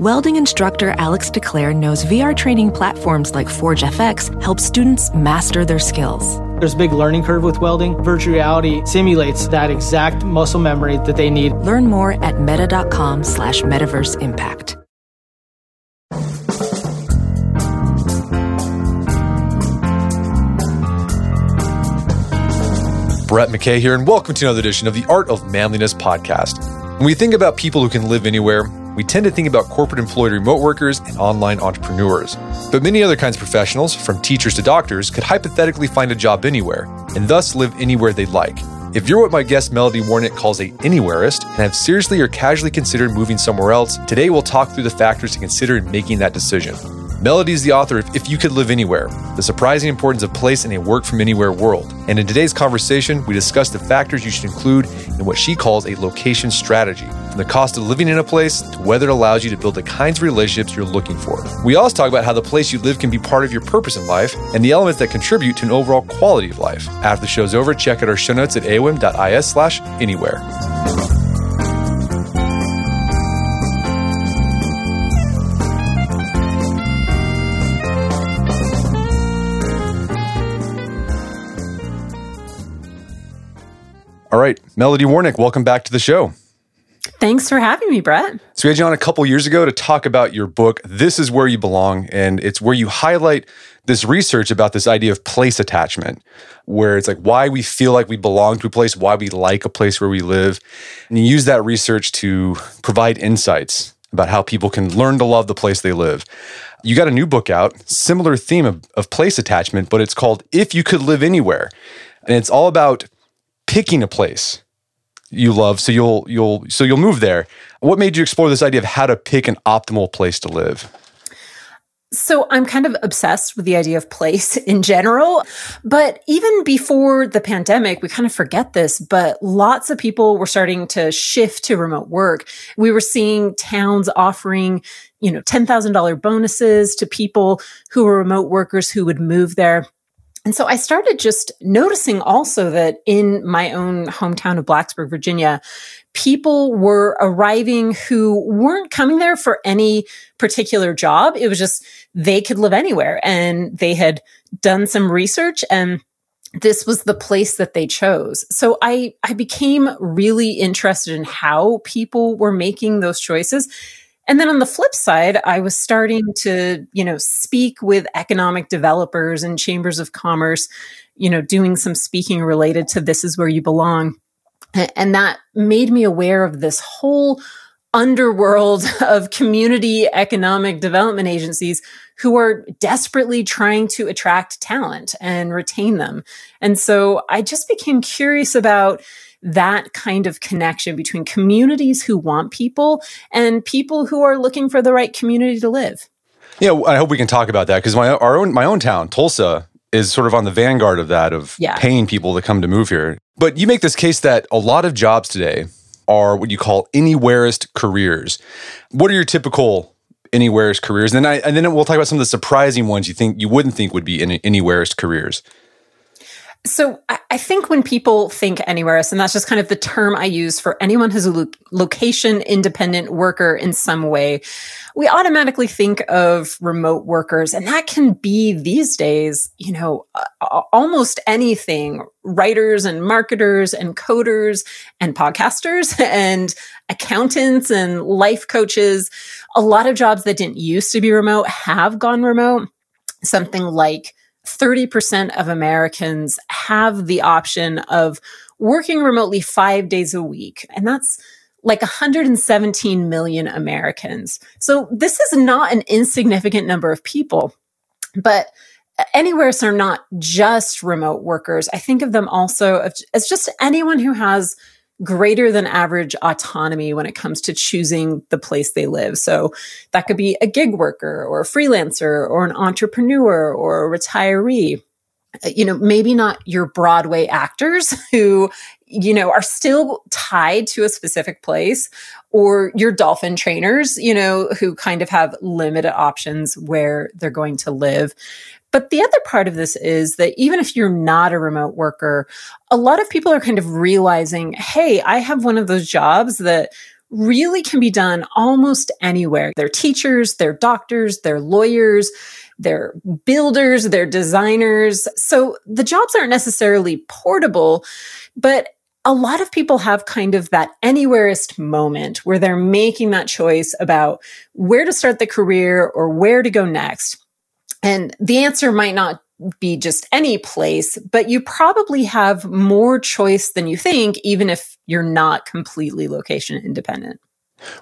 Welding instructor Alex DeClaire knows VR training platforms like Forge FX help students master their skills. There's a big learning curve with welding. Virtual reality simulates that exact muscle memory that they need. Learn more at meta.com slash metaverse impact. Brett McKay here, and welcome to another edition of the Art of Manliness podcast. When we think about people who can live anywhere, we tend to think about corporate employed remote workers and online entrepreneurs. But many other kinds of professionals, from teachers to doctors, could hypothetically find a job anywhere and thus live anywhere they'd like. If you're what my guest Melody Warnick calls a anywhereist and have seriously or casually considered moving somewhere else, today we'll talk through the factors to consider in making that decision. Melody is the author of If You Could Live Anywhere The Surprising Importance of Place in a Work from Anywhere World. And in today's conversation, we discuss the factors you should include in what she calls a location strategy from the cost of living in a place to whether it allows you to build the kinds of relationships you're looking for. We also talk about how the place you live can be part of your purpose in life and the elements that contribute to an overall quality of life. After the show's over, check out our show notes at aom.is slash anywhere. All right, Melody Warnick, welcome back to the show. Thanks for having me, Brett. So we had you on a couple years ago to talk about your book, This is Where You Belong. And it's where you highlight this research about this idea of place attachment, where it's like why we feel like we belong to a place, why we like a place where we live. And you use that research to provide insights about how people can learn to love the place they live. You got a new book out, similar theme of, of place attachment, but it's called If You Could Live Anywhere. And it's all about picking a place you love so you'll you'll so you'll move there what made you explore this idea of how to pick an optimal place to live so I'm kind of obsessed with the idea of place in general. But even before the pandemic, we kind of forget this, but lots of people were starting to shift to remote work. We were seeing towns offering, you know, $10,000 bonuses to people who were remote workers who would move there. And so I started just noticing also that in my own hometown of Blacksburg, Virginia, people were arriving who weren't coming there for any particular job. It was just they could live anywhere and they had done some research and this was the place that they chose. So I, I became really interested in how people were making those choices. And then on the flip side, I was starting mm-hmm. to, you know, speak with economic developers and chambers of commerce, you know, doing some speaking related to this is where you belong. And that made me aware of this whole underworld of community economic development agencies who are desperately trying to attract talent and retain them. And so I just became curious about that kind of connection between communities who want people and people who are looking for the right community to live. Yeah, I hope we can talk about that because my our own my own town, Tulsa, is sort of on the vanguard of that of yeah. paying people to come to move here. But you make this case that a lot of jobs today are what you call anywhereist careers. What are your typical anywhereist careers? And then I and then we'll talk about some of the surprising ones you think you wouldn't think would be any, anywhereist careers. So I think when people think anywhereist, and that's just kind of the term I use for anyone who's a lo- location independent worker in some way, we automatically think of remote workers. And that can be these days, you know, almost anything writers and marketers and coders and podcasters and accountants and life coaches. A lot of jobs that didn't used to be remote have gone remote. Something like 30% of Americans have the option of working remotely five days a week. And that's like 117 million Americans. So this is not an insignificant number of people, but anywheres are not just remote workers. I think of them also as just anyone who has greater than average autonomy when it comes to choosing the place they live. So that could be a gig worker or a freelancer or an entrepreneur or a retiree uh, you know, maybe not your Broadway actors who, you know, are still tied to a specific place or your dolphin trainers, you know, who kind of have limited options where they're going to live. But the other part of this is that even if you're not a remote worker, a lot of people are kind of realizing, hey, I have one of those jobs that really can be done almost anywhere. They're teachers, they're doctors, they're lawyers, they're builders, they're designers. So the jobs aren't necessarily portable, but a lot of people have kind of that anywhereist moment where they're making that choice about where to start the career or where to go next. And the answer might not be just any place, but you probably have more choice than you think, even if you're not completely location independent.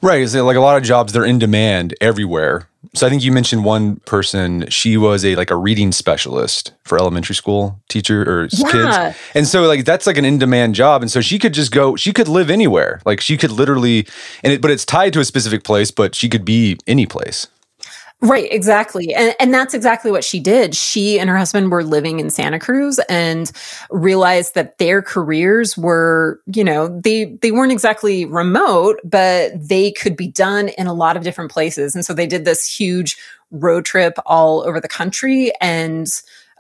Right. Is like a lot of jobs, they're in demand everywhere. So I think you mentioned one person, she was a like a reading specialist for elementary school teacher or yeah. kids. And so like that's like an in-demand job. And so she could just go, she could live anywhere. Like she could literally and it but it's tied to a specific place, but she could be any place. Right, exactly. And, and that's exactly what she did. She and her husband were living in Santa Cruz and realized that their careers were, you know, they, they weren't exactly remote, but they could be done in a lot of different places. And so they did this huge road trip all over the country and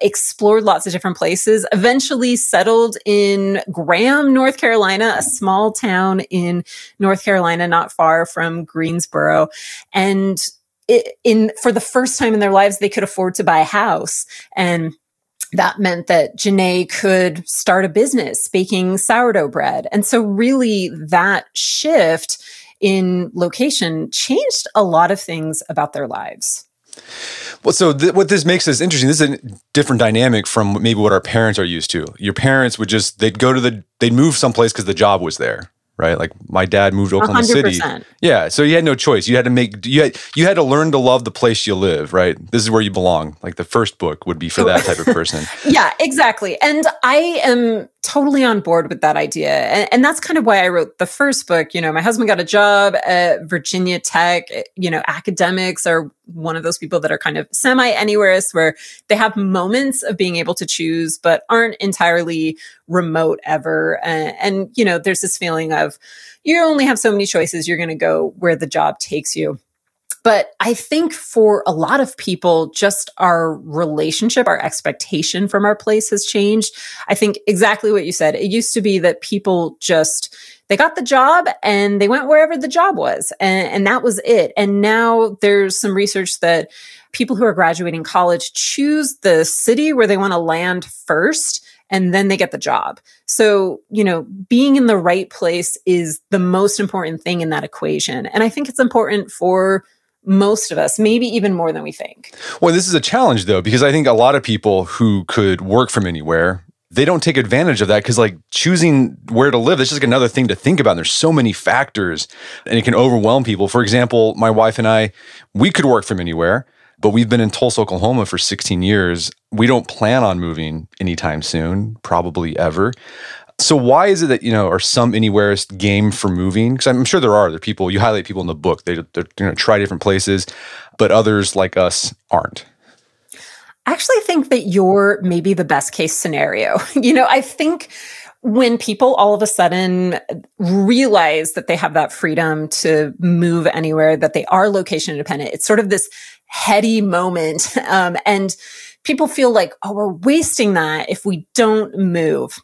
explored lots of different places, eventually settled in Graham, North Carolina, a small town in North Carolina, not far from Greensboro. And in for the first time in their lives, they could afford to buy a house. And that meant that Janae could start a business baking sourdough bread. And so really that shift in location changed a lot of things about their lives. Well, so th- what this makes this interesting. This is a different dynamic from maybe what our parents are used to. Your parents would just they'd go to the they'd move someplace because the job was there right? Like my dad moved to Oklahoma 100%. City. Yeah, so you had no choice. You had to make you had you had to learn to love the place you live, right? This is where you belong. Like the first book would be for that type of person. yeah, exactly. And I am totally on board with that idea. And, and, that's kind of why I wrote the first book. You know, my husband got a job at Virginia Tech. You know, academics are one of those people that are kind of semi anywhereist where they have moments of being able to choose, but aren't entirely remote ever. And, and you know, there's this feeling of you only have so many choices. You're going to go where the job takes you. But I think for a lot of people, just our relationship, our expectation from our place has changed. I think exactly what you said. It used to be that people just, they got the job and they went wherever the job was and, and that was it. And now there's some research that people who are graduating college choose the city where they want to land first and then they get the job. So, you know, being in the right place is the most important thing in that equation. And I think it's important for most of us, maybe even more than we think. Well, this is a challenge though, because I think a lot of people who could work from anywhere, they don't take advantage of that because like choosing where to live, that's just like another thing to think about. And there's so many factors and it can overwhelm people. For example, my wife and I, we could work from anywhere, but we've been in Tulsa, Oklahoma for 16 years. We don't plan on moving anytime soon, probably ever. So why is it that you know are some anywhere's game for moving? Because I'm sure there are. There are people you highlight people in the book. They they're going to try different places, but others like us aren't. I actually think that you're maybe the best case scenario. you know, I think when people all of a sudden realize that they have that freedom to move anywhere, that they are location independent, it's sort of this heady moment. Um, and people feel like, oh, we're wasting that if we don't move.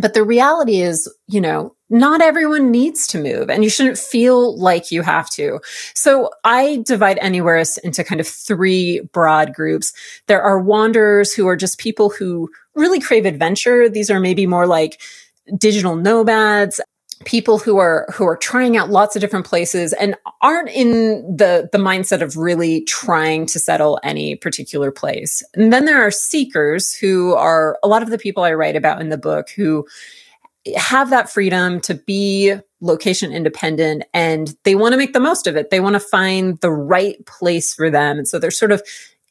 But the reality is, you know, not everyone needs to move and you shouldn't feel like you have to. So I divide anywheres into kind of three broad groups. There are wanderers who are just people who really crave adventure. These are maybe more like digital nomads, people who are who are trying out lots of different places and aren't in the the mindset of really trying to settle any particular place. And then there are seekers who are a lot of the people I write about in the book who have that freedom to be location independent and they want to make the most of it. They want to find the right place for them. And so they're sort of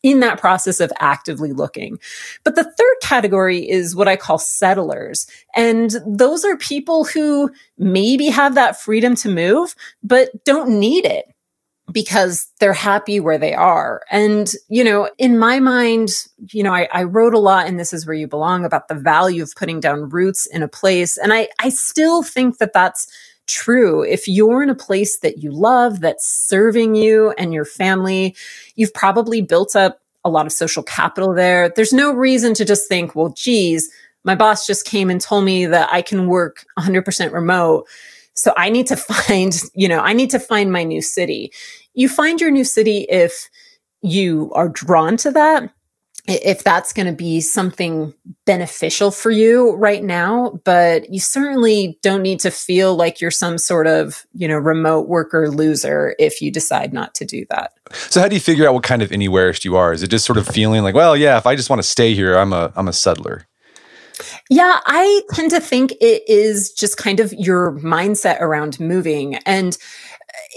in that process of actively looking. But the third category is what I call settlers. And those are people who maybe have that freedom to move, but don't need it because they're happy where they are. And, you know, in my mind, you know, I, I, wrote a lot and this is where you belong about the value of putting down roots in a place. And I, I still think that that's true. If you're in a place that you love, that's serving you and your family, you've probably built up a lot of social capital there. There's no reason to just think, well, geez, my boss just came and told me that I can work 100% remote. So I need to find, you know, I need to find my new city. You find your new city if you are drawn to that if that's going to be something beneficial for you right now but you certainly don't need to feel like you're some sort of you know remote worker loser if you decide not to do that. So how do you figure out what kind of anywhereist you are? Is it just sort of feeling like well yeah if i just want to stay here i'm a i'm a settler? Yeah, I tend to think it is just kind of your mindset around moving. And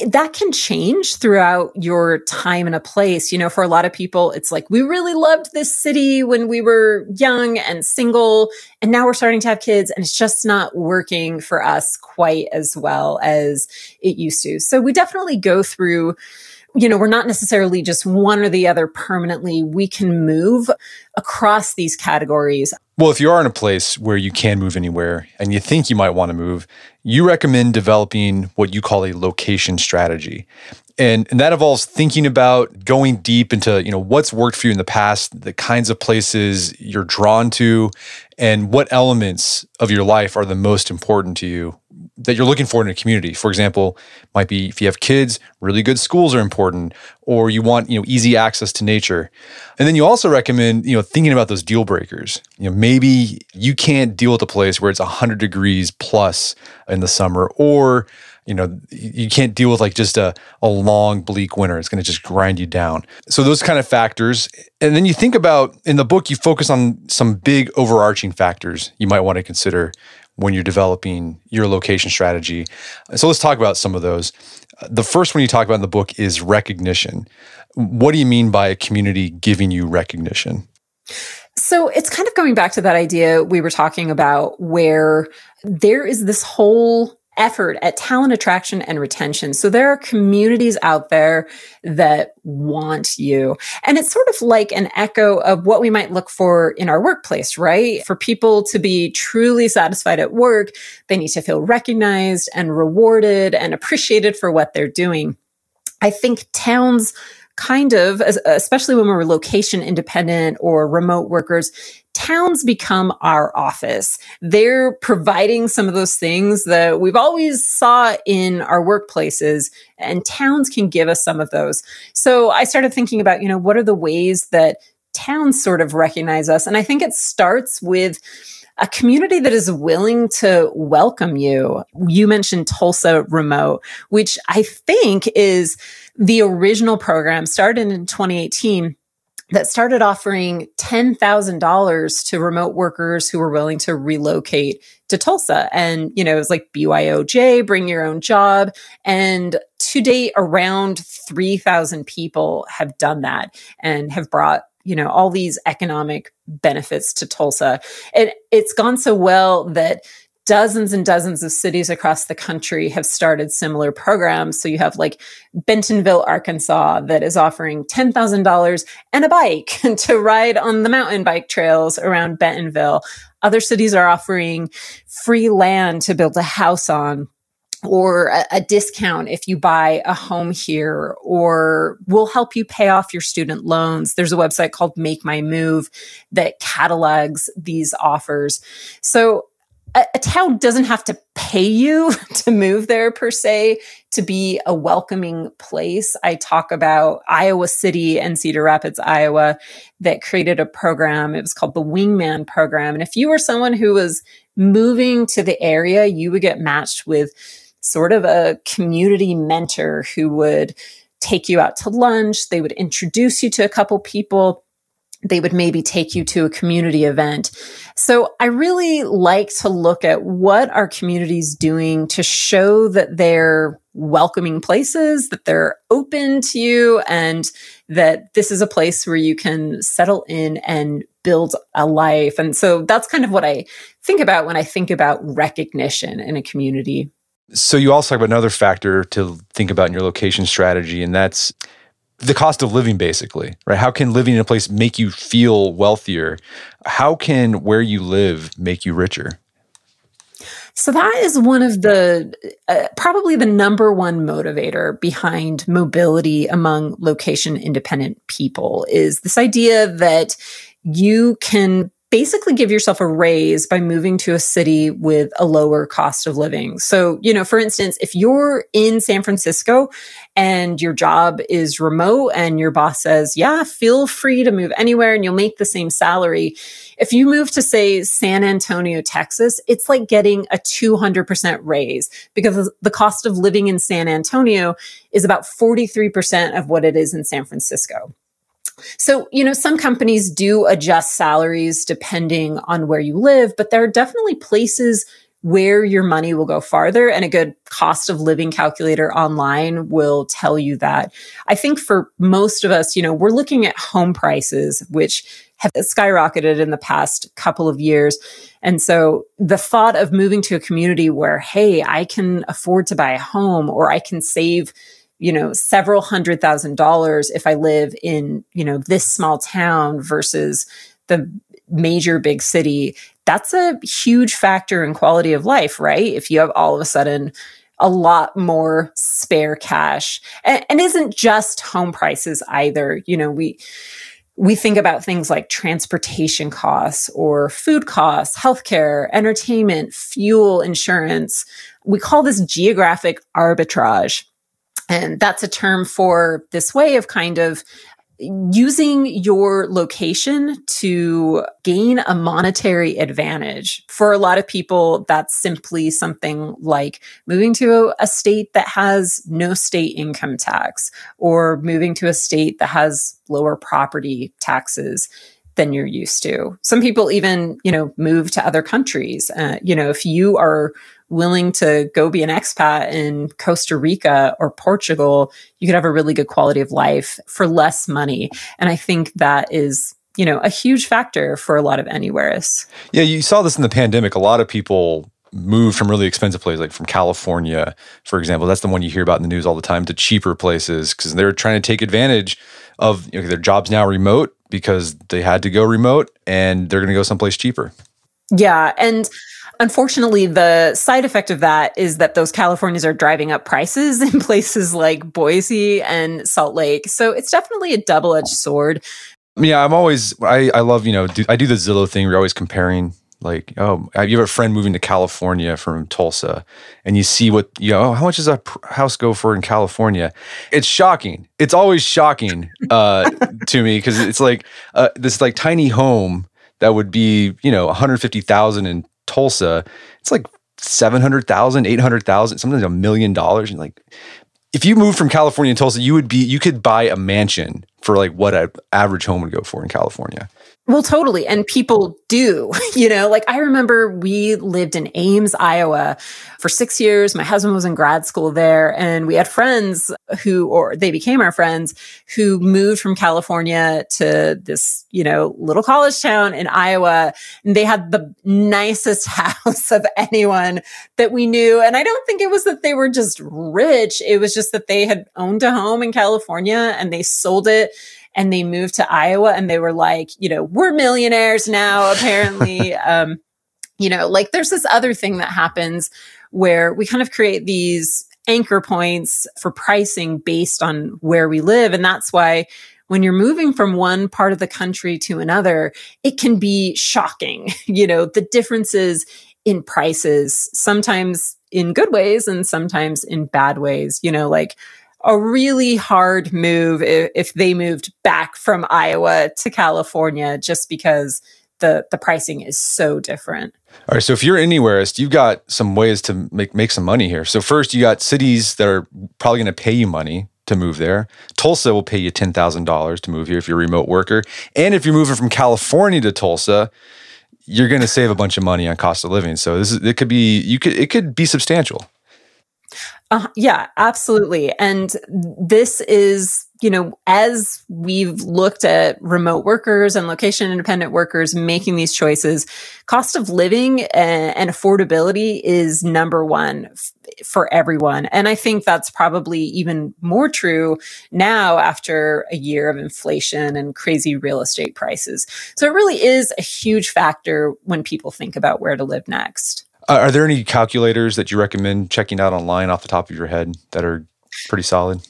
that can change throughout your time in a place. You know, for a lot of people, it's like, we really loved this city when we were young and single, and now we're starting to have kids, and it's just not working for us quite as well as it used to. So we definitely go through you know, we're not necessarily just one or the other permanently. We can move across these categories. Well, if you are in a place where you can move anywhere and you think you might want to move, you recommend developing what you call a location strategy. And, and that involves thinking about going deep into, you know, what's worked for you in the past, the kinds of places you're drawn to, and what elements of your life are the most important to you that you're looking for in a community. For example, might be if you have kids, really good schools are important, or you want you know easy access to nature. And then you also recommend you know thinking about those deal breakers. You know maybe you can't deal with a place where it's 100 degrees plus in the summer, or you know you can't deal with like just a, a long bleak winter it's going to just grind you down so those kind of factors and then you think about in the book you focus on some big overarching factors you might want to consider when you're developing your location strategy. So let's talk about some of those. The first one you talk about in the book is recognition. What do you mean by a community giving you recognition? So it's kind of going back to that idea we were talking about where there is this whole effort at talent attraction and retention. So there are communities out there that want you. And it's sort of like an echo of what we might look for in our workplace, right? For people to be truly satisfied at work, they need to feel recognized and rewarded and appreciated for what they're doing. I think towns kind of, especially when we're location independent or remote workers, towns become our office. They're providing some of those things that we've always saw in our workplaces and towns can give us some of those. So I started thinking about, you know, what are the ways that towns sort of recognize us? And I think it starts with a community that is willing to welcome you. You mentioned Tulsa Remote, which I think is the original program started in 2018 that started offering $10,000 to remote workers who were willing to relocate to Tulsa. And, you know, it was like BYOJ, bring your own job. And to date, around 3,000 people have done that and have brought you know all these economic benefits to Tulsa. And it's gone so well that dozens and dozens of cities across the country have started similar programs. So you have like Bentonville, Arkansas, that is offering $10,000 and a bike to ride on the mountain bike trails around Bentonville. Other cities are offering free land to build a house on or a, a, discount if you buy a home here, or we'll help you pay off your student loans. There's a website called Make My Move that catalogs these offers. So a, a town doesn't have to pay you to move there per se to be a welcoming place. I talk about Iowa City and Cedar Rapids, Iowa, that created a program. It was called the Wingman Program. And if you were someone who was moving to the area, you would get matched with sort of a community mentor who would take you out to lunch. They would introduce you to a couple people they would maybe take you to a community event. So I really like to look at what our communities doing to show that they're welcoming places, that they're open to you, and that this is a place where you can settle in and build a life. And so that's kind of what I think about when I think about recognition in a community. So you also talk about another factor to think about in your location strategy, and that's the cost of living basically right? How can living in a place make you feel wealthier? How can where you live make you richer? So that is one of the uh, probably the number one motivator behind mobility among location independent people is this idea that you can basically give yourself a raise by moving to a city with a lower cost of living. So, you know, for instance, if you're in San Francisco and your job is remote and your boss says, yeah, feel free to move anywhere and you'll make the same salary. If you move to say San Antonio, Texas, it's like getting a 200% raise because the cost of living in San Antonio is about 43% of what it is in San Francisco. So, you know, some companies do adjust salaries depending on where you live, but there are definitely places where your money will go farther and a good cost of living calculator online will tell you that. I think for most of us, you know, we're looking at home prices, which have skyrocketed in the past couple of years. And so the thought of moving to a community where, hey, I can afford to buy a home or I can save you know, several hundred thousand dollars if I live in, you know, this small town versus the major big city. That's a huge factor in quality of life, right? If you have all of a sudden a lot more spare cash and, and isn't just home prices either. You know, we, we think about things like transportation costs or food costs, healthcare, entertainment, fuel, insurance. We call this geographic arbitrage. And that's a term for this way of kind of using your location to gain a monetary advantage. For a lot of people, that's simply something like moving to a state that has no state income tax or moving to a state that has lower property taxes than you're used to. Some people even, you know, move to other countries. Uh, you know, if you are willing to go be an expat in Costa Rica or Portugal, you could have a really good quality of life for less money. And I think that is you know a huge factor for a lot of anywheres. Yeah, you saw this in the pandemic. A lot of people moved from really expensive places, like from California, for example. That's the one you hear about in the news all the time, to cheaper places because they're trying to take advantage of you know, their jobs now remote because they had to go remote and they're going to go someplace cheaper. Yeah, and Unfortunately, the side effect of that is that those Californians are driving up prices in places like Boise and Salt Lake. So it's definitely a double edged sword. Yeah, I'm always, I, I love, you know, do, I do the Zillow thing. We're always comparing like oh you have a friend moving to california from tulsa and you see what you know oh, how much does a house go for in california it's shocking it's always shocking uh, to me because it's like uh, this like tiny home that would be you know 150000 in Tulsa, it's like 700,000, 800,000, sometimes a million dollars. And like, if you moved from California to Tulsa, you would be, you could buy a mansion for like what an average home would go for in California. Well, totally. And people do, you know, like I remember we lived in Ames, Iowa for six years. My husband was in grad school there and we had friends who, or they became our friends who moved from California to this, you know, little college town in Iowa. And they had the nicest house of anyone that we knew. And I don't think it was that they were just rich. It was just that they had owned a home in California and they sold it and they moved to Iowa and they were like, you know, we're millionaires now, apparently. um, you know, like there's this other thing that happens where we kind of create these anchor points for pricing based on where we live. And that's why when you're moving from one part of the country to another, it can be shocking. You know, the differences in prices, sometimes in good ways and sometimes in bad ways. You know, like a really hard move if, if they moved back from Iowa to California just because the the pricing is so different. All right, so if you're anywhere, you've got some ways to make make some money here. So first, you got cities that are probably going to pay you money to move there. Tulsa will pay you $10,000 to move here if you're a remote worker. And if you're moving from California to Tulsa, you're going to save a bunch of money on cost of living. So this is it could be you could it could be substantial. Uh, yeah, absolutely. And this is, you know, as we've looked at remote workers and location independent workers making these choices, cost of living and, and affordability is number one f- for everyone. And I think that's probably even more true now after a year of inflation and crazy real estate prices. So it really is a huge factor when people think about where to live next. Uh, are there any calculators that you recommend checking out online off the top of your head that are pretty solid?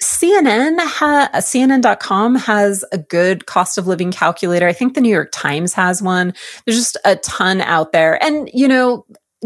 CNN ha- CNN.com has a good cost of living calculator. I think the New York Times has one. There's just a ton out there. And, you know,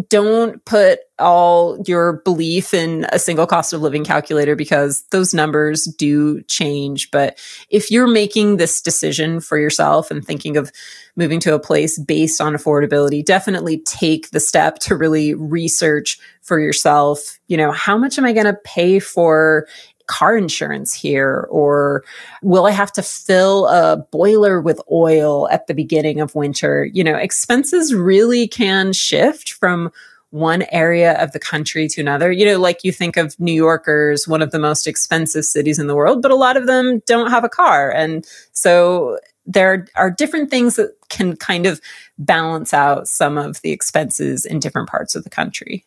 don't put all your belief in a single cost of living calculator because those numbers do change. But if you're making this decision for yourself and thinking of moving to a place based on affordability, definitely take the step to really research for yourself. You know, how much am I going to pay for car insurance here? Or will I have to fill a boiler with oil at the beginning of winter? You know, expenses really can shift from one area of the country to another. You know, like you think of New Yorkers, one of the most expensive cities in the world, but a lot of them don't have a car. And so there are different things that can kind of balance out some of the expenses in different parts of the country.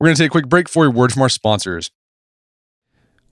We're going to take a quick break for a word from our sponsors.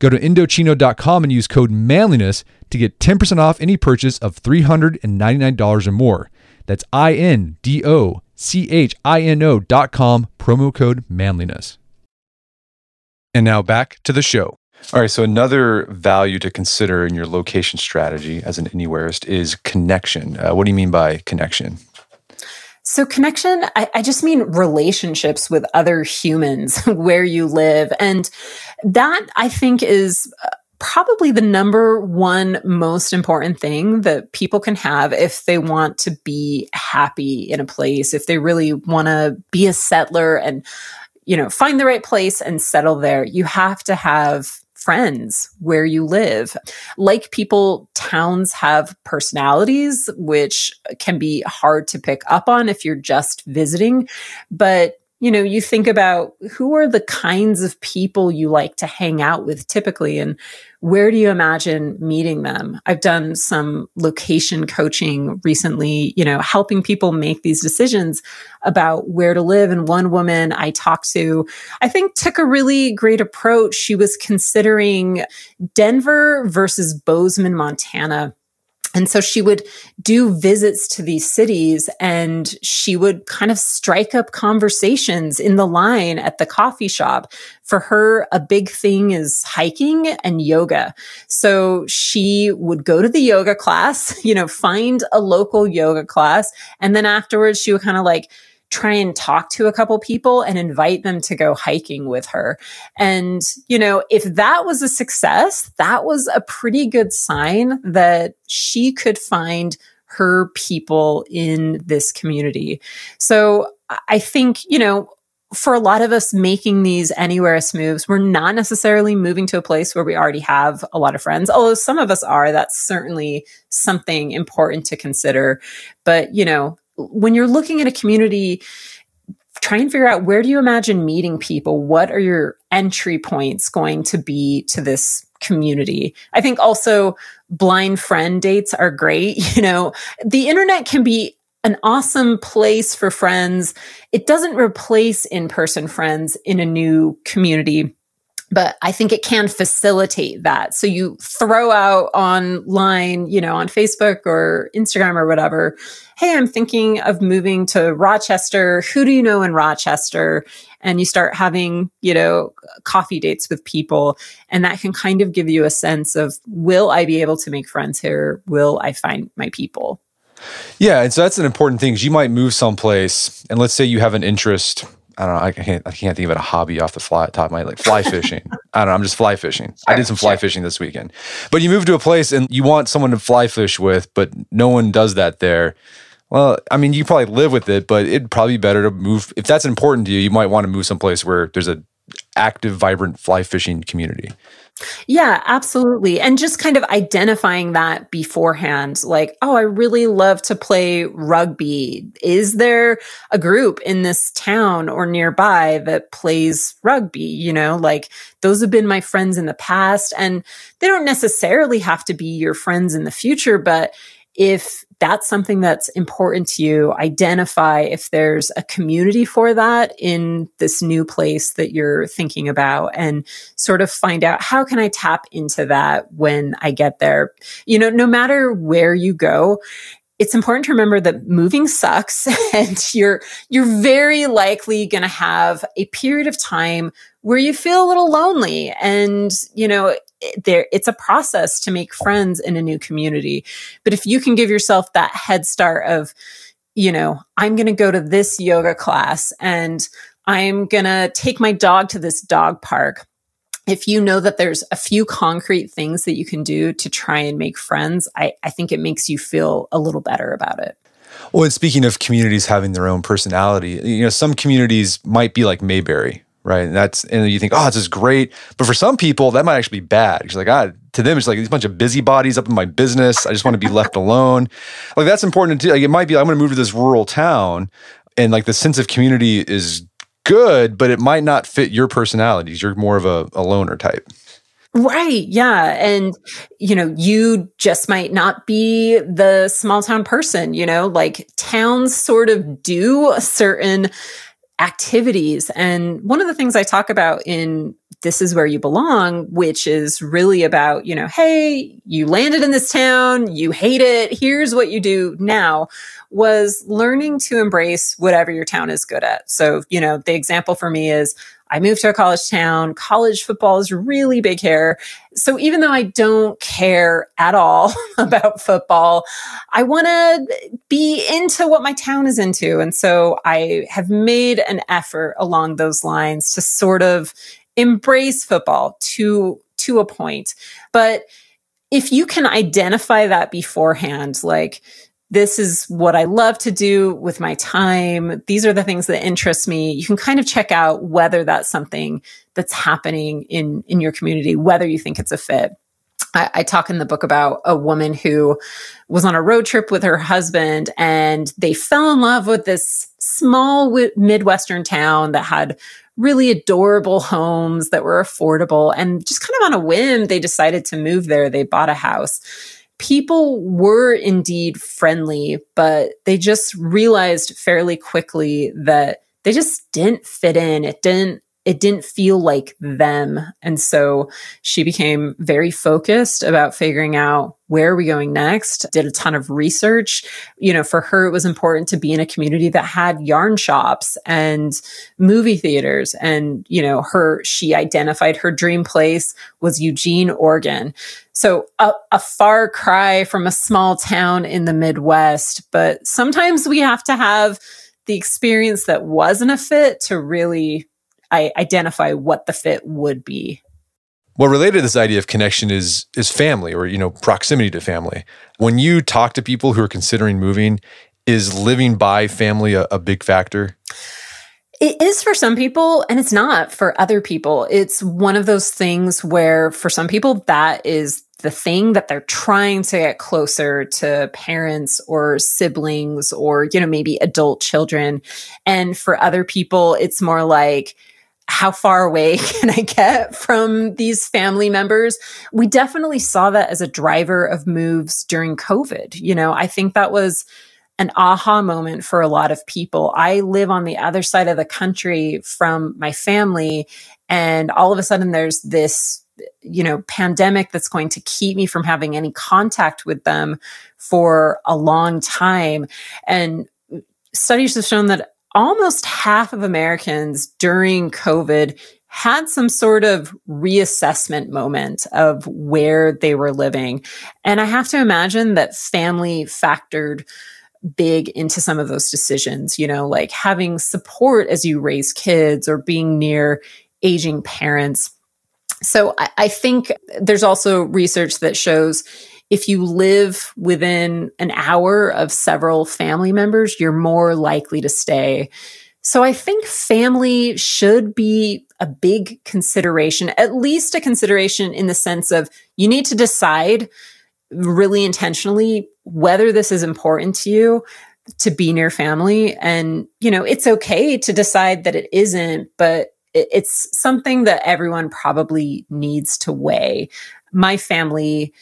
Go to Indochino.com and use code manliness to get 10% off any purchase of $399 or more. That's I N D O C H I N O.com, promo code manliness. And now back to the show. All right, so another value to consider in your location strategy as an anywhereist is connection. Uh, what do you mean by connection? So, connection, I, I, just mean relationships with other humans where you live. And that I think is uh, probably the number one most important thing that people can have if they want to be happy in a place, if they really want to be a settler and, you know, find the right place and settle there. You have to have friends where you live. Like people, towns have personalities, which can be hard to pick up on if you're just visiting. But you know, you think about who are the kinds of people you like to hang out with typically and where do you imagine meeting them? I've done some location coaching recently, you know, helping people make these decisions about where to live. And one woman I talked to, I think took a really great approach. She was considering Denver versus Bozeman, Montana and so she would do visits to these cities and she would kind of strike up conversations in the line at the coffee shop. For her, a big thing is hiking and yoga. So she would go to the yoga class, you know, find a local yoga class. And then afterwards, she would kind of like, try and talk to a couple people and invite them to go hiking with her. And, you know, if that was a success, that was a pretty good sign that she could find her people in this community. So I think, you know, for a lot of us making these anywhereist moves, we're not necessarily moving to a place where we already have a lot of friends. Although some of us are, that's certainly something important to consider. But, you know, when you're looking at a community, try and figure out where do you imagine meeting people? What are your entry points going to be to this community. I think also blind friend dates are great. You know, the internet can be an awesome place for friends. It doesn't replace in person friends in a new community but I think it can facilitate that. So you throw out online, you know, on Facebook or Instagram or whatever, hey, I'm thinking of moving to Rochester. Who do you know in Rochester? And you start having, you know, coffee dates with people. And that can kind of give you a sense of will I be able to make friends here? Will I find my people? Yeah. And so that's an important thing you might move someplace and let's say you have an interest I don't know. I can't. I can't think of a hobby off the fly top of my like fly fishing. I don't know. I'm just fly fishing. I did some fly fishing this weekend. But you move to a place and you want someone to fly fish with, but no one does that there. Well, I mean, you probably live with it, but it'd probably be better to move. If that's important to you, you might want to move someplace where there's a active, vibrant fly fishing community. Yeah, absolutely. And just kind of identifying that beforehand, like, oh, I really love to play rugby. Is there a group in this town or nearby that plays rugby? You know, like those have been my friends in the past and they don't necessarily have to be your friends in the future, but if that's something that's important to you, identify if there's a community for that in this new place that you're thinking about and sort of find out how can I tap into that when I get there. You know, no matter where you go, it's important to remember that moving sucks and you're you're very likely going to have a period of time where you feel a little lonely and you know there it's a process to make friends in a new community but if you can give yourself that head start of you know i'm going to go to this yoga class and i'm going to take my dog to this dog park if you know that there's a few concrete things that you can do to try and make friends, I, I think it makes you feel a little better about it. Well, and speaking of communities having their own personality, you know, some communities might be like Mayberry, right? And that's and you think, oh, this is great, but for some people that might actually be bad. It's like, ah, to them, it's like these bunch of busybodies up in my business. I just want to be left alone. Like that's important to Like it might be, I'm going to move to this rural town, and like the sense of community is good, but it might not fit your personalities. You're more of a, a loner type. Right. Yeah. And, you know, you just might not be the small town person, you know, like towns sort of do a certain activities. And one of the things I talk about in This is Where You Belong, which is really about, you know, hey, you landed in this town, you hate it, here's what you do now was learning to embrace whatever your town is good at. So, you know, the example for me is I moved to a college town. College football is really big here. So even though I don't care at all about football, I want to be into what my town is into. And so I have made an effort along those lines to sort of embrace football to, to a point. But if you can identify that beforehand, like, this is what I love to do with my time. These are the things that interest me. You can kind of check out whether that's something that's happening in, in your community, whether you think it's a fit. I, I, talk in the book about a woman who was on a road trip with her husband and they fell in love with this small Midwestern town that had really adorable homes that were affordable. And just kind of on a whim, they decided to move there. They bought a house people were indeed friendly, but they just realized fairly quickly that they just didn't fit in. It didn't it didn't feel like them. And so she became very focused about figuring out where are we going next? Did a ton of research. You know, for her, it was important to be in a community that had yarn shops and movie theaters. And, you know, her, she identified her dream place was Eugene, Oregon. So a, a far cry from a small town in the Midwest. But sometimes we have to have the experience that wasn't a fit to really I identify what the fit would be. Well, related to this idea of connection is is family or you know proximity to family. When you talk to people who are considering moving, is living by family a, a big factor? It is for some people and it's not for other people. It's one of those things where for some people that is the thing that they're trying to get closer to parents or siblings or you know maybe adult children and for other people it's more like how far away can I get from these family members? We definitely saw that as a driver of moves during COVID. You know, I think that was an aha moment for a lot of people. I live on the other side of the country from my family, and all of a sudden there's this you know pandemic that's going to keep me from having any contact with them for a long time and studies have shown that almost half of Americans during COVID had some sort of reassessment moment of where they were living. And I have to imagine that family factored big into some of those decisions, you know, like having support as you raise kids or being near aging parents. So I, I think there's also research that shows if you live within an hour of several family members, you're more likely to stay. So I think family should be a big consideration, at least a consideration in the sense of you need to decide really intentionally whether this is important to you to be near family. And, you know, it's okay to decide that it isn't, but it's something that everyone probably needs to weigh. My family,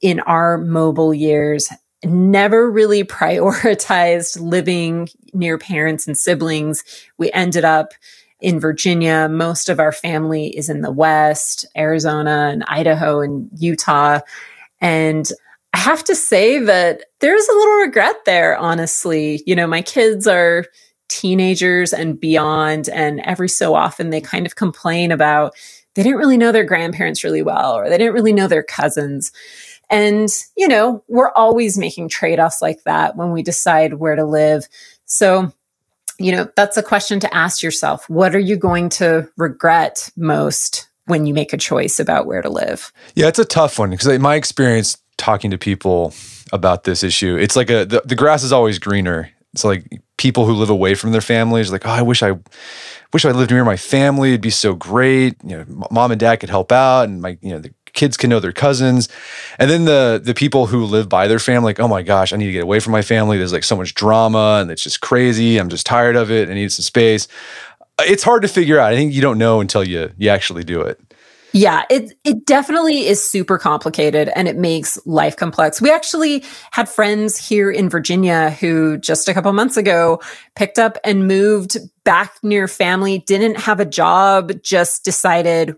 in our mobile years never really prioritized living near parents and siblings. We ended up in Virginia. Most of our family is in the West, Arizona and Idaho and Utah. And I have to say that there's a little regret there, honestly. You know, my kids are teenagers and beyond, and every so often they kind of complain about they didn't really know their grandparents really well, or they didn't really know their cousins. And, you know, we're always making trade offs like that when we decide where to live. So, you know, that's a question to ask yourself. What are you going to regret most when you make a choice about where to live? Yeah, it's a tough one because my experience talking to people about this issue, it's like a the, the grass is always greener. It's like people who live away from their families like, "Oh, I wish I wish I lived near my family. It'd be so great. You know, mom and dad could help out and my, you know, the kids can know their cousins. And then the the people who live by their family, like, oh my gosh, I need to get away from my family. There's like so much drama and it's just crazy. I'm just tired of it. I need some space. It's hard to figure out. I think you don't know until you you actually do it. Yeah, it it definitely is super complicated and it makes life complex. We actually had friends here in Virginia who just a couple months ago picked up and moved back near family, didn't have a job, just decided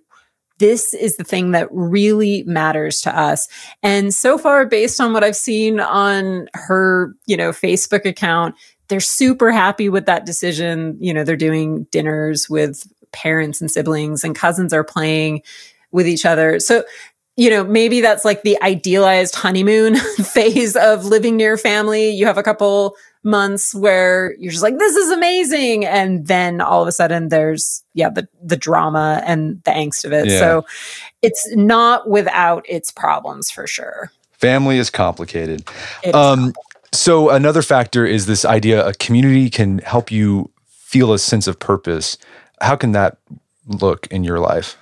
this is the thing that really matters to us. And so far, based on what I've seen on her, you know, Facebook account, they're super happy with that decision. You know, they're doing dinners with parents and siblings and cousins are playing with each other. So, you know, maybe that's like the idealized honeymoon phase of living near family. You have a couple months where you're just like, this is amazing. And then all of a sudden there's, yeah, the, the drama and the angst of it. Yeah. So it's not without its problems for sure. Family is complicated. Is um, so another factor is this idea a community can help you feel a sense of purpose. How can that look in your life?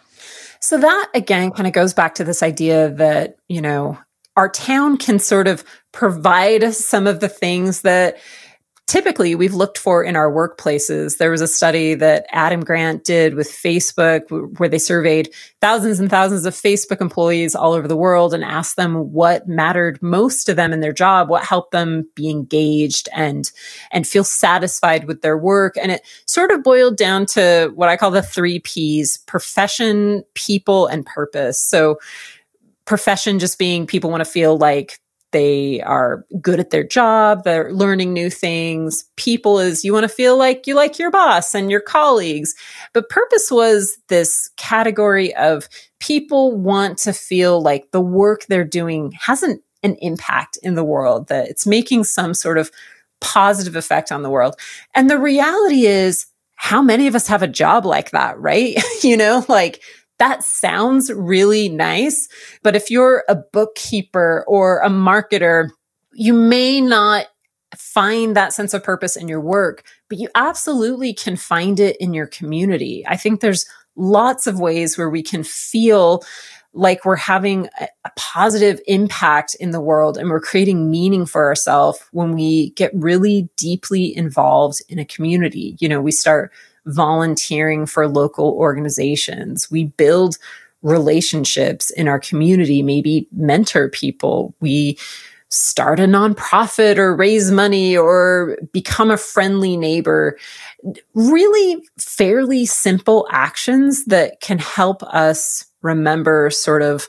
So that again kind of goes back to this idea that, you know, our town can sort of provide some of the things that typically we've looked for in our workplaces. There was a study that Adam Grant did with Facebook where they surveyed thousands and thousands of Facebook employees all over the world and asked them what mattered most to them in their job, what helped them be engaged and and feel satisfied with their work. And it sort of boiled down to what I call the 3 Ps, profession, people and purpose. So profession just being people want to feel like they are good at their job, they're learning new things. People is you want to feel like you like your boss and your colleagues. But purpose was this category of people want to feel like the work they're doing hasn't an impact in the world, that it's making some sort of positive effect on the world. And the reality is, how many of us have a job like that, right? you know, like that sounds really nice. But if you're a bookkeeper or a marketer, you may not find that sense of purpose in your work, but you absolutely can find it in your community. I think there's lots of ways where we can feel like we're having a, positive impact in the world and we're creating meaning for ourselves when we get really deeply involved in a community. You know, we start volunteering for local organizations. We build relationships in our community, maybe mentor people. We start a nonprofit or raise money or become a friendly neighbor. Really fairly simple actions that can help us remember sort of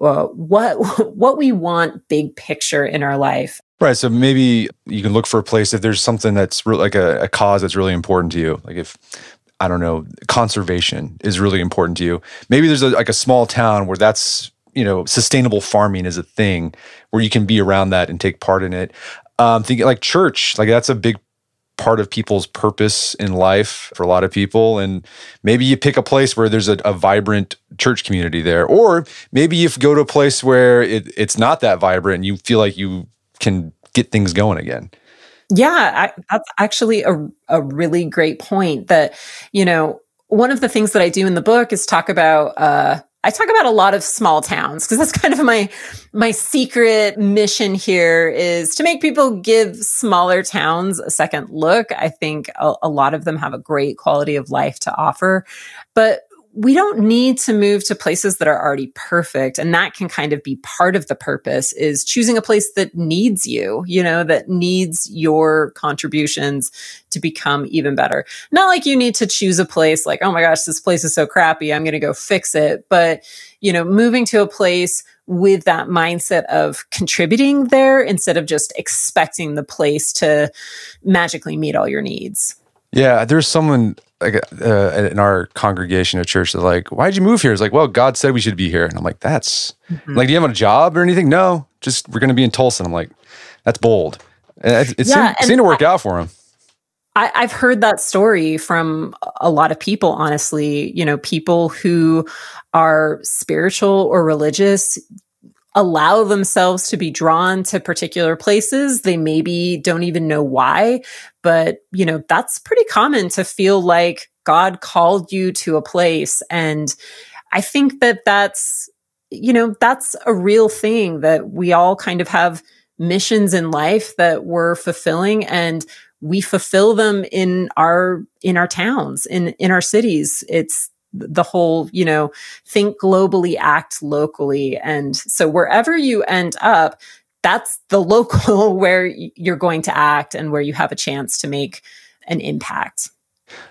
uh, what what we want big picture in our life. Right. So maybe you can look for a place if there's something that's re- like a, a cause that's really important to you. Like if I don't know, conservation is really important to you. Maybe there's a, like a small town where that's you know sustainable farming is a thing where you can be around that and take part in it um thinking like church like that's a big part of people's purpose in life for a lot of people and maybe you pick a place where there's a, a vibrant church community there or maybe you go to a place where it, it's not that vibrant and you feel like you can get things going again yeah I, that's actually a, a really great point that you know one of the things that i do in the book is talk about uh I talk about a lot of small towns because that's kind of my my secret mission here is to make people give smaller towns a second look. I think a, a lot of them have a great quality of life to offer, but we don't need to move to places that are already perfect. And that can kind of be part of the purpose is choosing a place that needs you you know that needs your contributions to become even better. Not like you need to choose a place like oh my gosh this place is so crappy i'm going to go fix it. But you know moving to a place with that mindset of contributing there instead of just expecting the place to magically meet all your needs. Yeah, there's someone like uh, in our congregation at church that like, why'd you move here? It's like, well, God said we should be here, and I'm like, that's mm-hmm. like, do you have a job or anything? No, just we're going to be in Tulsa. And I'm like, that's bold. And it, it yeah, seemed, seemed, to work I, out for him. I, I've heard that story from a lot of people. Honestly, you know, people who are spiritual or religious allow themselves to be drawn to particular places. They maybe don't even know why, but you know, that's pretty common to feel like God called you to a place. And I think that that's, you know, that's a real thing that we all kind of have missions in life that we're fulfilling and we fulfill them in our in our towns in in our cities it's the whole, you know, think globally, act locally. And so wherever you end up, that's the local where you're going to act and where you have a chance to make an impact.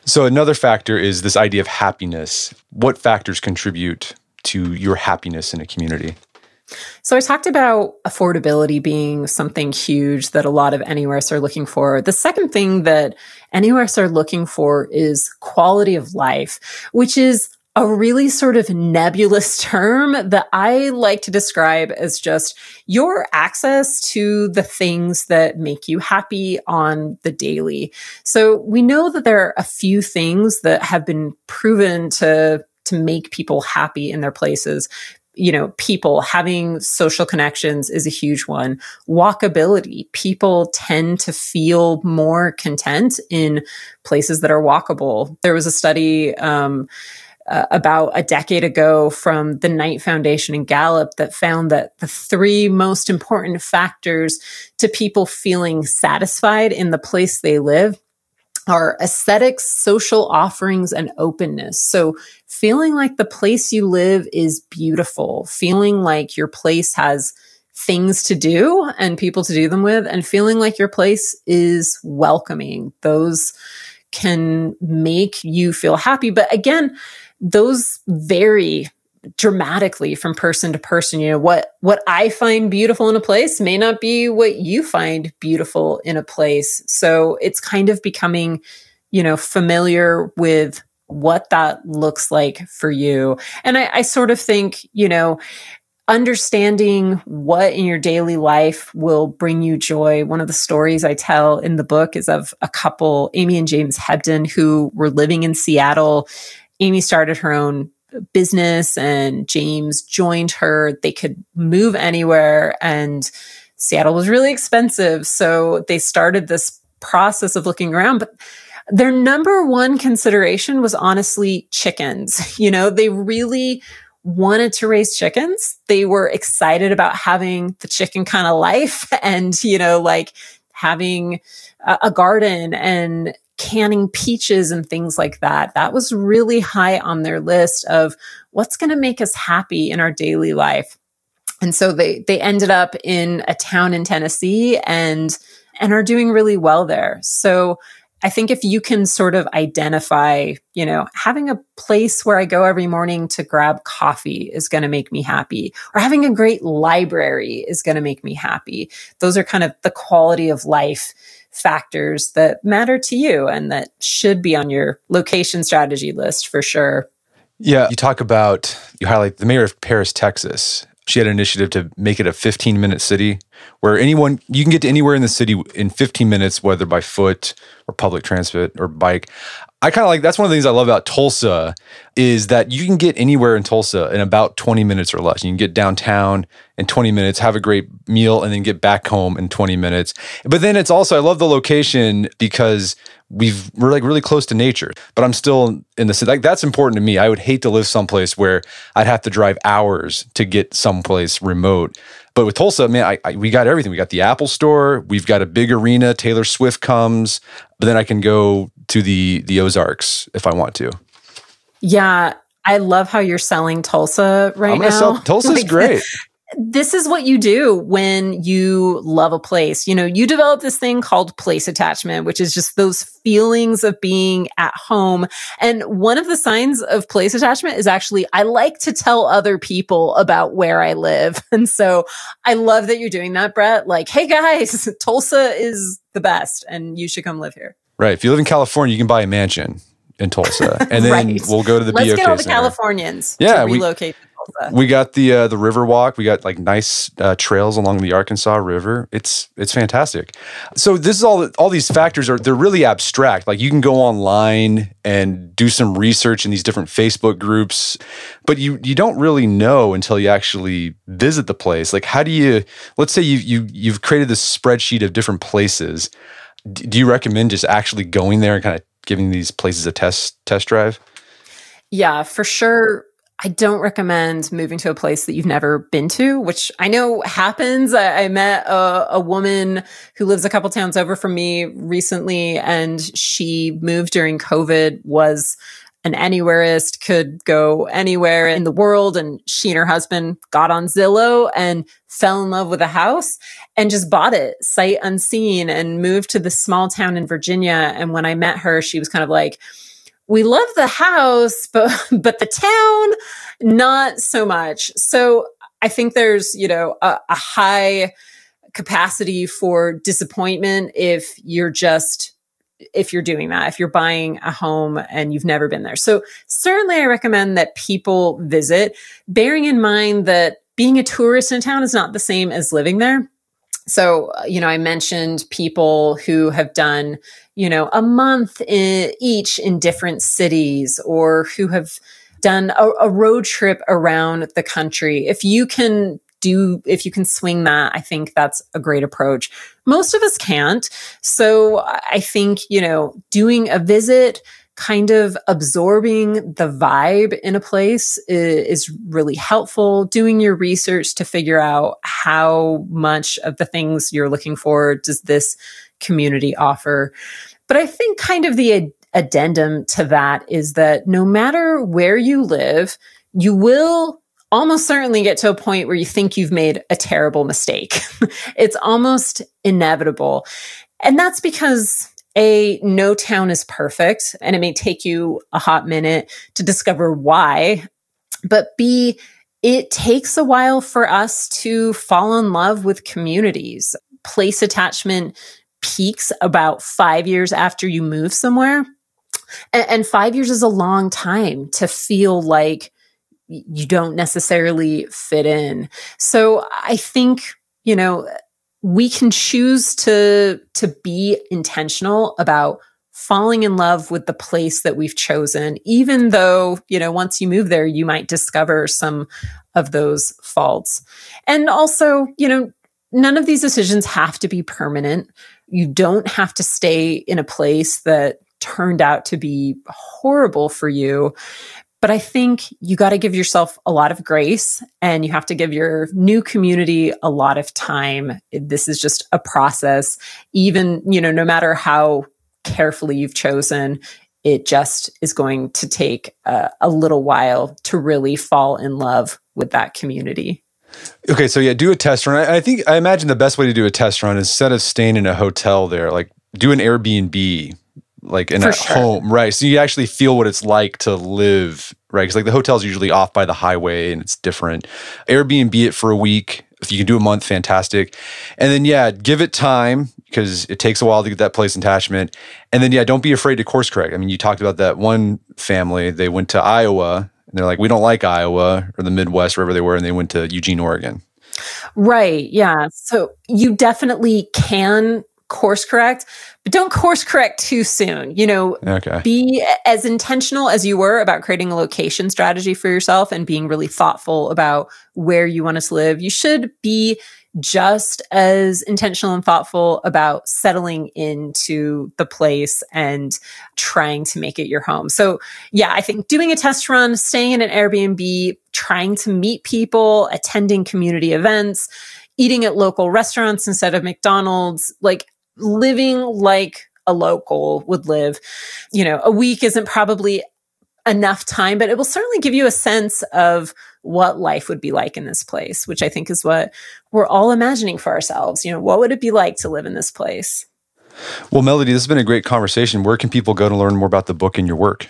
So another factor is this idea of happiness. What factors contribute to your happiness in a community? So I talked about affordability being something huge that a lot of anywhereists are looking for. The second thing that anywhereists are looking for is quality of life, which is a really sort of nebulous term that I like to describe as just your access to the things that make you happy on the daily. So we know that there are a few things that have been proven to to make people happy in their places you know, people having social connections is a huge one. Walkability. People tend to feel more content in places that are walkable. There was a study, um, uh, about a decade ago from the Knight Foundation and Gallup that found that the three most important factors to people feeling satisfied in the place they live are aesthetics, social offerings, and openness. So feeling like the place you live is beautiful, feeling like your place has things to do and people to do them with, and feeling like your place is welcoming. Those can make you feel happy. But again, those vary dramatically from person to person you know what what i find beautiful in a place may not be what you find beautiful in a place so it's kind of becoming you know familiar with what that looks like for you and i, I sort of think you know understanding what in your daily life will bring you joy. One of the stories I tell in the book is of a couple, Amy and James Hebden, who were living in Seattle. Amy started her own business and James joined her. They could move anywhere and Seattle was really expensive. So they started this process of looking around, but their number one consideration was honestly chickens. You know, they really wanted to raise chickens. They were excited about having the chicken kind of life and, you know, like having a, garden and canning peaches and things like that. That was really high on their list of what's going to make us happy in our daily life. And so they they ended up in a town in Tennessee and and are doing really well there. So I think if you can sort of identify, you know, having a place where I go every morning to grab coffee is going to make me happy, or having a great library is going to make me happy. Those are kind of the quality of life factors that matter to you and that should be on your location strategy list for sure. Yeah, you talk about, you highlight the mayor of Paris, Texas. She had an initiative to make it a 15 minute city where anyone, you can get to anywhere in the city in 15 minutes, whether by foot or public transit or bike. I kind of like that's one of the things I love about Tulsa is that you can get anywhere in Tulsa in about 20 minutes or less. You can get downtown in 20 minutes, have a great meal, and then get back home in 20 minutes. But then it's also I love the location because we've we're like really close to nature. But I'm still in the city. Like that's important to me. I would hate to live someplace where I'd have to drive hours to get someplace remote. But with Tulsa, man, I, I, we got everything. We got the Apple Store. We've got a big arena. Taylor Swift comes, but then I can go to the the Ozarks if I want to. Yeah, I love how you're selling Tulsa right I'm now. Sell, Tulsa's like, great this is what you do when you love a place. You know, you develop this thing called place attachment, which is just those feelings of being at home. And one of the signs of place attachment is actually, I like to tell other people about where I live. And so I love that you're doing that, Brett. Like, hey guys, Tulsa is the best and you should come live here. Right. If you live in California, you can buy a mansion in Tulsa, and then right. we'll go to the Let's BOK get all the Center. Californians yeah, to relocate. We, we got the uh, the river walk. We got like nice uh, trails along the Arkansas River. It's it's fantastic. So this is all all these factors are they're really abstract. Like you can go online and do some research in these different Facebook groups, but you you don't really know until you actually visit the place. Like how do you? Let's say you you you've created this spreadsheet of different places. Do you recommend just actually going there and kind of giving these places a test test drive? Yeah, for sure I don't recommend moving to a place that you've never been to, which I know happens. I, I met a, a, woman who lives a couple towns over from me recently, and she moved during COVID, was an anywhereist, could go anywhere in the world. And she and her husband got on Zillow and fell in love with a house and just bought it sight unseen and moved to this small town in Virginia. And when I met her, she was kind of like, we love the house, but but the town, not so much. So I think there's you know a, a high capacity for disappointment if you're just if you're doing that, if you're buying a home and you've never been there. So certainly I recommend that people visit, bearing in mind that being a tourist in town is not the same as living there. So, uh, you know, I mentioned people who have done, you know, a month in, each in different cities or who have done a, a road trip around the country. If you can do if you can swing that i think that's a great approach most of us can't so i think you know doing a visit kind of absorbing the vibe in a place is, really helpful. Doing your research to figure out how much of the things you're looking for does this community offer. But I think kind of the ad- addendum to that is that no matter where you live, you will almost certainly get to a point where you think you've made a terrible mistake. it's almost inevitable. And that's because a, no town is perfect, and it may take you a hot minute to discover why. But B, it takes a while for us to fall in love with communities. Place attachment peaks about five years after you move somewhere. And, five years is a long time to feel like you don't necessarily fit in. So I think, you know, we can choose to to be intentional about falling in love with the place that we've chosen even though you know once you move there you might discover some of those faults. And also you know none of these decisions have to be permanent. You don't have to stay in a place that turned out to be horrible for you but I think you got to give yourself a lot of grace and you have to give your new community a lot of time. This is just a process. Even, you know, no matter how carefully you've chosen, it just is going to take a, a little while to really fall in love with that community. Okay, so yeah, do a test run. I, I think I imagine the best way to do a test run is instead of staying in a hotel there, like do an Airbnb, like in For a sure. home, right? So you actually feel what it's like to live, right? Because like the hotel's usually off by the highway and it's different. Airbnb it for a week. If you can do a month, fantastic. And then yeah, give it time because it takes a while to get that place attachment. And then yeah, don't be afraid to course correct. I mean, you talked about that one family. They went to Iowa and they're like, we don't like Iowa or the Midwest, wherever they were, and they went to Eugene, Oregon. Right. Yeah. So you definitely can course correct, but don't course correct too soon. You know, Okay. be as intentional as you were about creating a location strategy for yourself and being really thoughtful about where you want to live. You should be just as intentional and thoughtful about settling into the place and trying to make it your home. So, yeah, I think doing a test run, staying in an Airbnb, trying to meet people, attending community events, eating at local restaurants instead of McDonald's, like living like a local would live. You know, a week isn't probably enough time, but it will certainly give you a sense of what life would be like in this place, which I think is what we're all imagining for ourselves. You know, what would it be like to live in this place? Well, Melody, this has been a great conversation. Where can people go to learn more about the book and your work?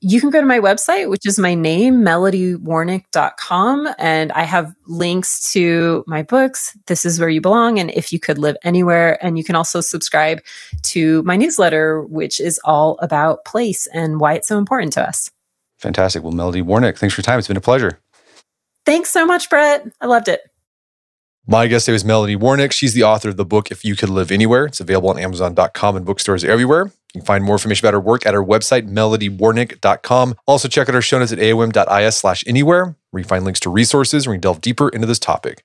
You can go to my website, which is my name, melodywarnick.com. And I have links to my books, This Is Where You Belong, and If You Could Live Anywhere. And you can also subscribe to my newsletter, which is all about place and why it's so important to us. Fantastic. Well, Melody Warnick, thanks for your time. It's been a pleasure. Thanks so much, Brett. I loved it. My guest today was Melody Warnick. She's the author of the book If You Could Live Anywhere. It's available on Amazon.com and bookstores everywhere. You can find more information about her work at her website, melodywarnick.com. Also, check out our show notes at aom.is slash anywhere, where you find links to resources where you can delve deeper into this topic.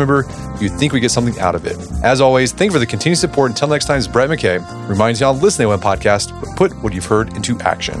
member you think we get something out of it. As always, thank you for the continued support. Until next time, it's Brett McKay. Reminds you all to listen to AOM podcast, but put what you've heard into action.